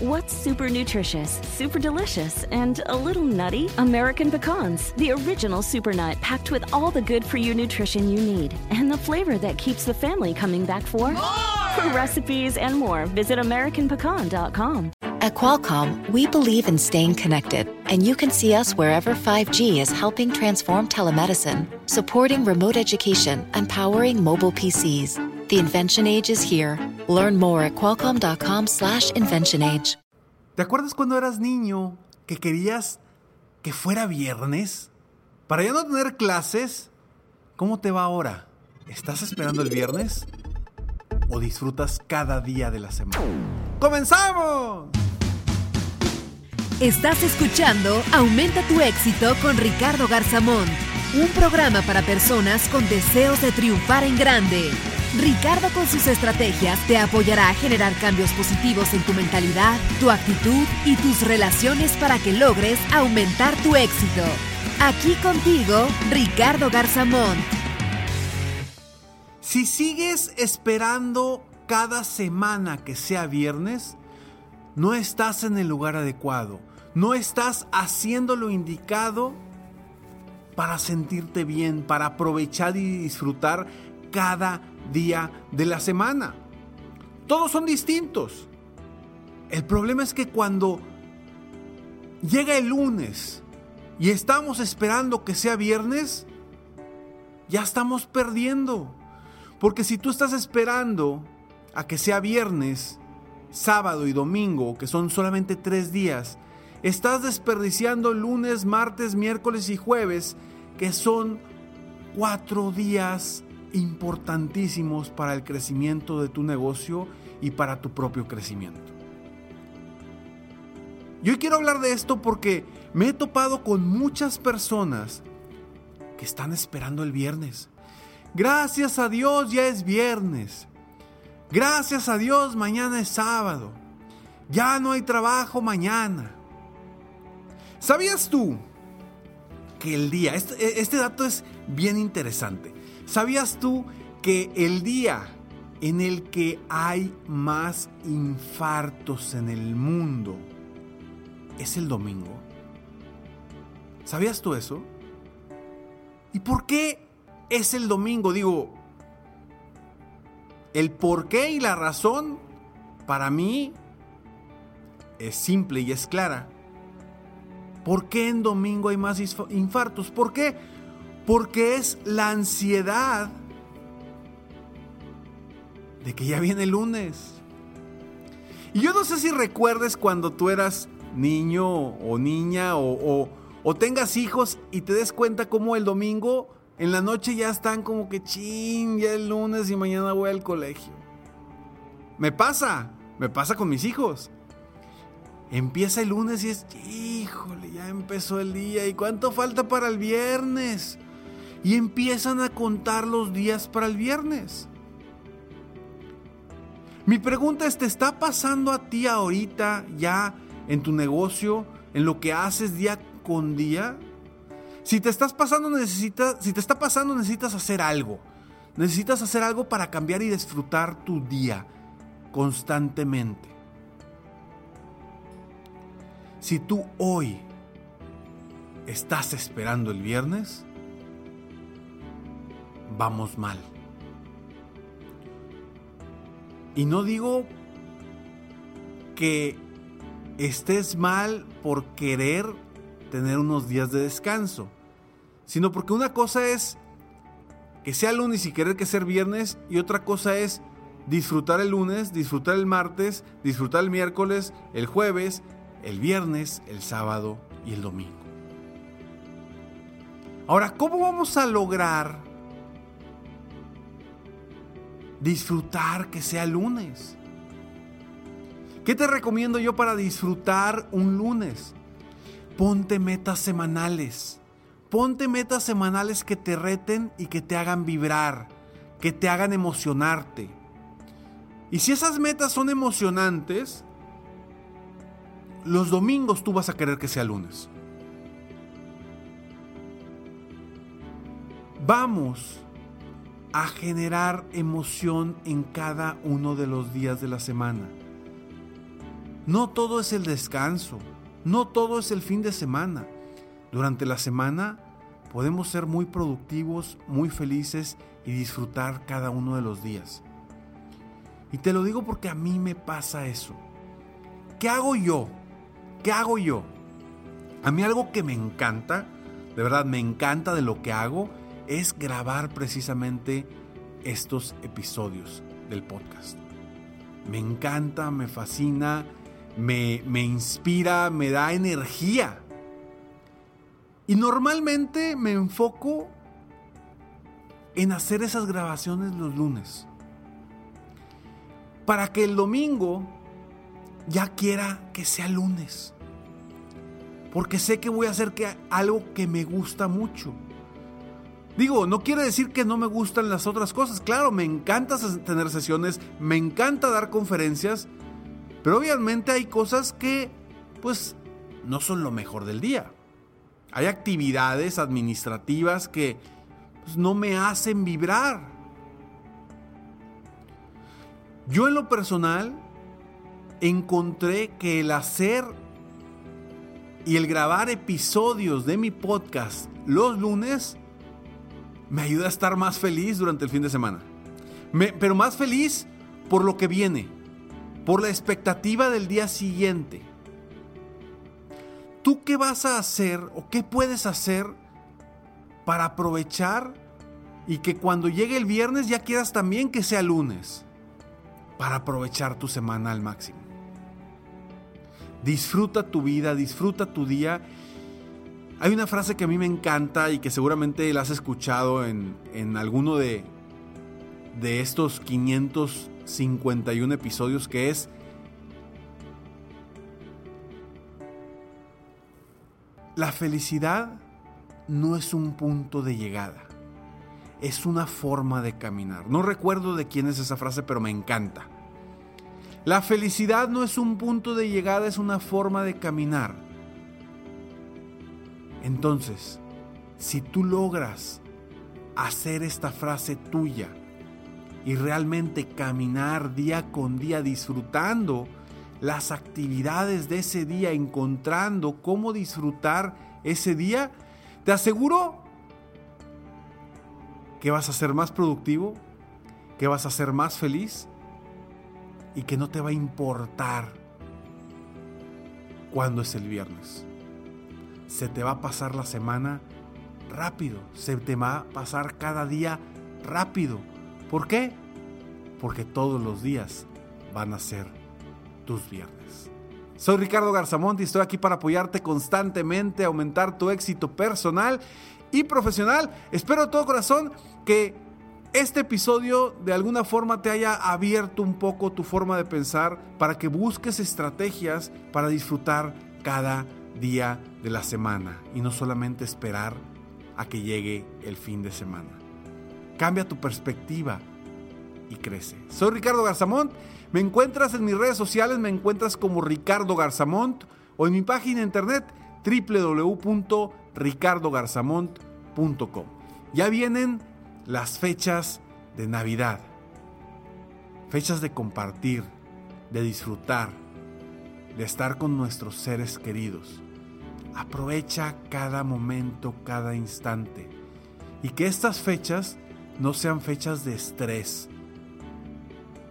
What's super nutritious, super delicious, and a little nutty? American pecans, the original super nut packed with all the good for you nutrition you need and the flavor that keeps the family coming back for more. For recipes and more, visit AmericanPecan.com. At Qualcomm, we believe in staying connected, and you can see us wherever 5G is helping transform telemedicine, supporting remote education, and powering mobile PCs. The invention age is here. Learn more at qualcomm.com/slash invention age. ¿Te acuerdas cuando eras niño que querías que fuera viernes? Para ya no tener clases, ¿cómo te va ahora? ¿Estás esperando el viernes? ¿O disfrutas cada día de la semana? ¡Comenzamos! Estás escuchando Aumenta tu éxito con Ricardo Garzamón, un programa para personas con deseos de triunfar en grande. Ricardo con sus estrategias te apoyará a generar cambios positivos en tu mentalidad, tu actitud y tus relaciones para que logres aumentar tu éxito. Aquí contigo, Ricardo Garzamón. Si sigues esperando cada semana que sea viernes, no estás en el lugar adecuado. No estás haciendo lo indicado para sentirte bien, para aprovechar y disfrutar cada día de la semana. Todos son distintos. El problema es que cuando llega el lunes y estamos esperando que sea viernes, ya estamos perdiendo. Porque si tú estás esperando a que sea viernes, sábado y domingo, que son solamente tres días, estás desperdiciando lunes, martes, miércoles y jueves, que son cuatro días importantísimos para el crecimiento de tu negocio y para tu propio crecimiento. Yo quiero hablar de esto porque me he topado con muchas personas que están esperando el viernes. Gracias a Dios ya es viernes. Gracias a Dios mañana es sábado. Ya no hay trabajo mañana. ¿Sabías tú que el día, este, este, dato es bien interesante, ¿sabías tú que el día en el que hay más infartos en el mundo es el domingo? ¿Sabías tú eso? ¿Y por qué es el domingo? Digo, el por qué y la razón para mí es simple y es clara. ¿Por qué en domingo hay más infartos? ¿Por qué? Porque es la ansiedad de que ya viene el lunes. Y yo no sé si recuerdes cuando tú eras niño o niña o, o, tengas hijos y te des cuenta cómo el domingo en la noche ya están como que chin, ya el lunes y mañana voy al colegio. Me pasa, me pasa con mis hijos. Empieza el lunes y es, híjole, ya empezó el día. ¿Y cuánto falta para el viernes? Y empiezan a contar los días para el viernes. Mi pregunta es, ¿te está pasando a ti ahorita ya en tu negocio, en lo que haces día con día? Si te estás pasando, necesitas, si te está pasando, necesitas hacer algo. Necesitas hacer algo para cambiar y disfrutar tu día constantemente. Si tú hoy estás esperando el viernes, vamos mal. Y no digo que estés mal por querer tener unos días de descanso, sino porque una cosa es que sea lunes y querer que sea viernes y otra cosa es disfrutar el lunes, disfrutar el martes, disfrutar el miércoles, el jueves, el viernes, el sábado y el domingo. Ahora, ¿cómo vamos a lograr disfrutar que sea lunes? ¿Qué te recomiendo yo para disfrutar un lunes? Ponte metas semanales. Ponte metas semanales que te reten y que te hagan vibrar, que te hagan emocionarte. Y si esas metas son emocionantes, los domingos tú vas a querer que sea lunes. Vamos a generar emoción en cada uno de los días de la semana. No todo es el descanso, no todo es el fin de semana. Durante la semana podemos ser muy productivos, muy felices y disfrutar cada uno de los días. Y te lo digo porque a mí me pasa eso. ¿Qué hago yo? ¿Qué hago yo? A mí algo que me encanta, de verdad me encanta de lo que hago, es grabar precisamente estos episodios del podcast. Me encanta, me fascina, me, me inspira, me da energía. Y normalmente me enfoco en hacer esas grabaciones los lunes. Para que el domingo ya quiera que sea lunes. Porque sé que voy a hacer que, algo que me gusta mucho. Digo, no quiere decir que no me gustan las otras cosas. Claro, me encanta tener sesiones, me encanta dar conferencias, pero obviamente hay cosas que, pues, no son lo mejor del día. Hay actividades administrativas que pues, no me hacen vibrar. Yo en lo personal encontré que el hacer y el grabar episodios de mi podcast los lunes me ayuda a estar más feliz durante el fin de semana. pero más feliz por lo que viene, por la expectativa del día siguiente. ¿Tú qué vas a hacer o qué puedes hacer para aprovechar y que cuando llegue el viernes ya quieras también que sea lunes? Para aprovechar tu semana al máximo. Disfruta tu vida, disfruta tu día. Hay una frase que a mí me encanta y que seguramente la has escuchado en, en alguno de, de estos 551 episodios que es La felicidad no es un punto de llegada, es una forma de caminar. No recuerdo de quién es esa frase, pero me encanta. La felicidad no es un punto de llegada, es una forma de caminar. Entonces, si tú logras hacer esta frase tuya y realmente caminar día con día disfrutando las actividades de ese día, encontrando cómo disfrutar ese día, te aseguro que vas a ser más productivo, que vas a ser más feliz y que no te va a importar cuándo es el viernes. Se te va a pasar la semana rápido, se te va a pasar cada día rápido. ¿Por qué? Porque todos los días van a ser tus viernes. Soy Ricardo Garzamont y estoy aquí para apoyarte constantemente, aumentar tu éxito personal y profesional. Espero de todo corazón que este episodio de alguna forma te haya abierto un poco tu forma de pensar para que busques estrategias para disfrutar cada día de la semana y no solamente esperar a que llegue el fin de semana. Cambia tu perspectiva y crece. Soy Ricardo Garzamont. Me encuentras en mis redes sociales, me encuentras como Ricardo Garzamont o en mi página de internet www.ricardogarzamont.com. Ya vienen las fechas de Navidad. Fechas de compartir, de disfrutar, de estar con nuestros seres queridos. Aprovecha cada momento, cada instante. Y que estas fechas no sean fechas de estrés,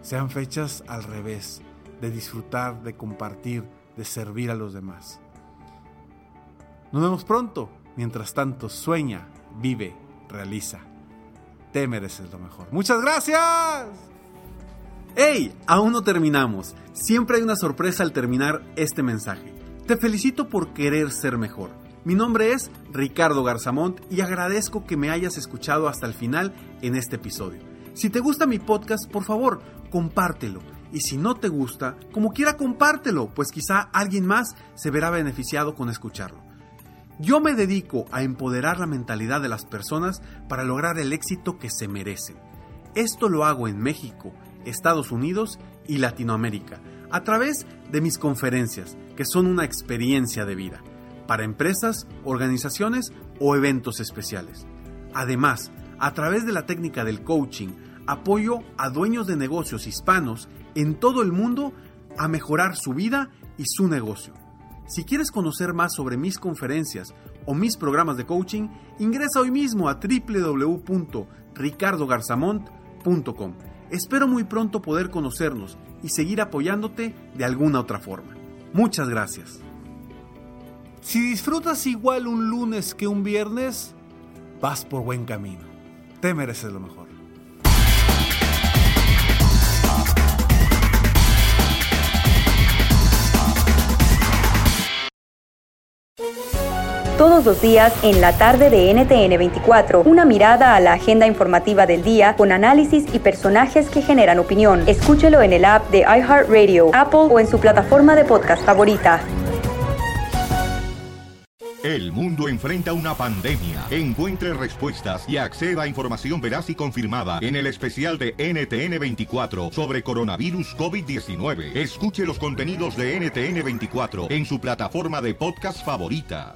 sean fechas al revés, de disfrutar, de compartir, de servir a los demás. Nos vemos pronto. Mientras tanto, sueña, vive, realiza te mereces lo mejor. Muchas gracias. ¡Hey! Aún no terminamos. Siempre hay una sorpresa al terminar este mensaje. Te felicito por querer ser mejor. Mi nombre es Ricardo Garzamont y agradezco que me hayas escuchado hasta el final en este episodio. Si te gusta mi podcast, por favor, compártelo. Y si no te gusta, como quiera compártelo, pues quizá alguien más se verá beneficiado con escucharlo. Yo me dedico a empoderar la mentalidad de las personas para lograr el éxito que se merecen. Esto lo hago en México, Estados Unidos y Latinoamérica, a través de mis conferencias, que son una experiencia de vida, para empresas, organizaciones o eventos especiales. Además, a través de la técnica del coaching, apoyo a dueños de negocios hispanos en todo el mundo a mejorar su vida y su negocio. Si quieres conocer más sobre mis conferencias o mis programas de coaching, ingresa hoy mismo a www.ricardogarzamont.com. Espero muy pronto poder conocernos y seguir apoyándote de alguna otra forma. Muchas gracias. Si disfrutas igual un lunes que un viernes, vas por buen camino. Te mereces lo mejor. Todos los días en la tarde de NTN 24, una mirada a la agenda informativa del día con análisis y personajes que generan opinión. Escúchelo en el app de iHeartRadio, Apple o en su plataforma de podcast favorita. El mundo enfrenta una pandemia. Encuentre respuestas y acceda a información veraz y confirmada en el especial de NTN24 sobre coronavirus COVID-19. Escuche los contenidos de NTN24 en su plataforma de podcast favorita.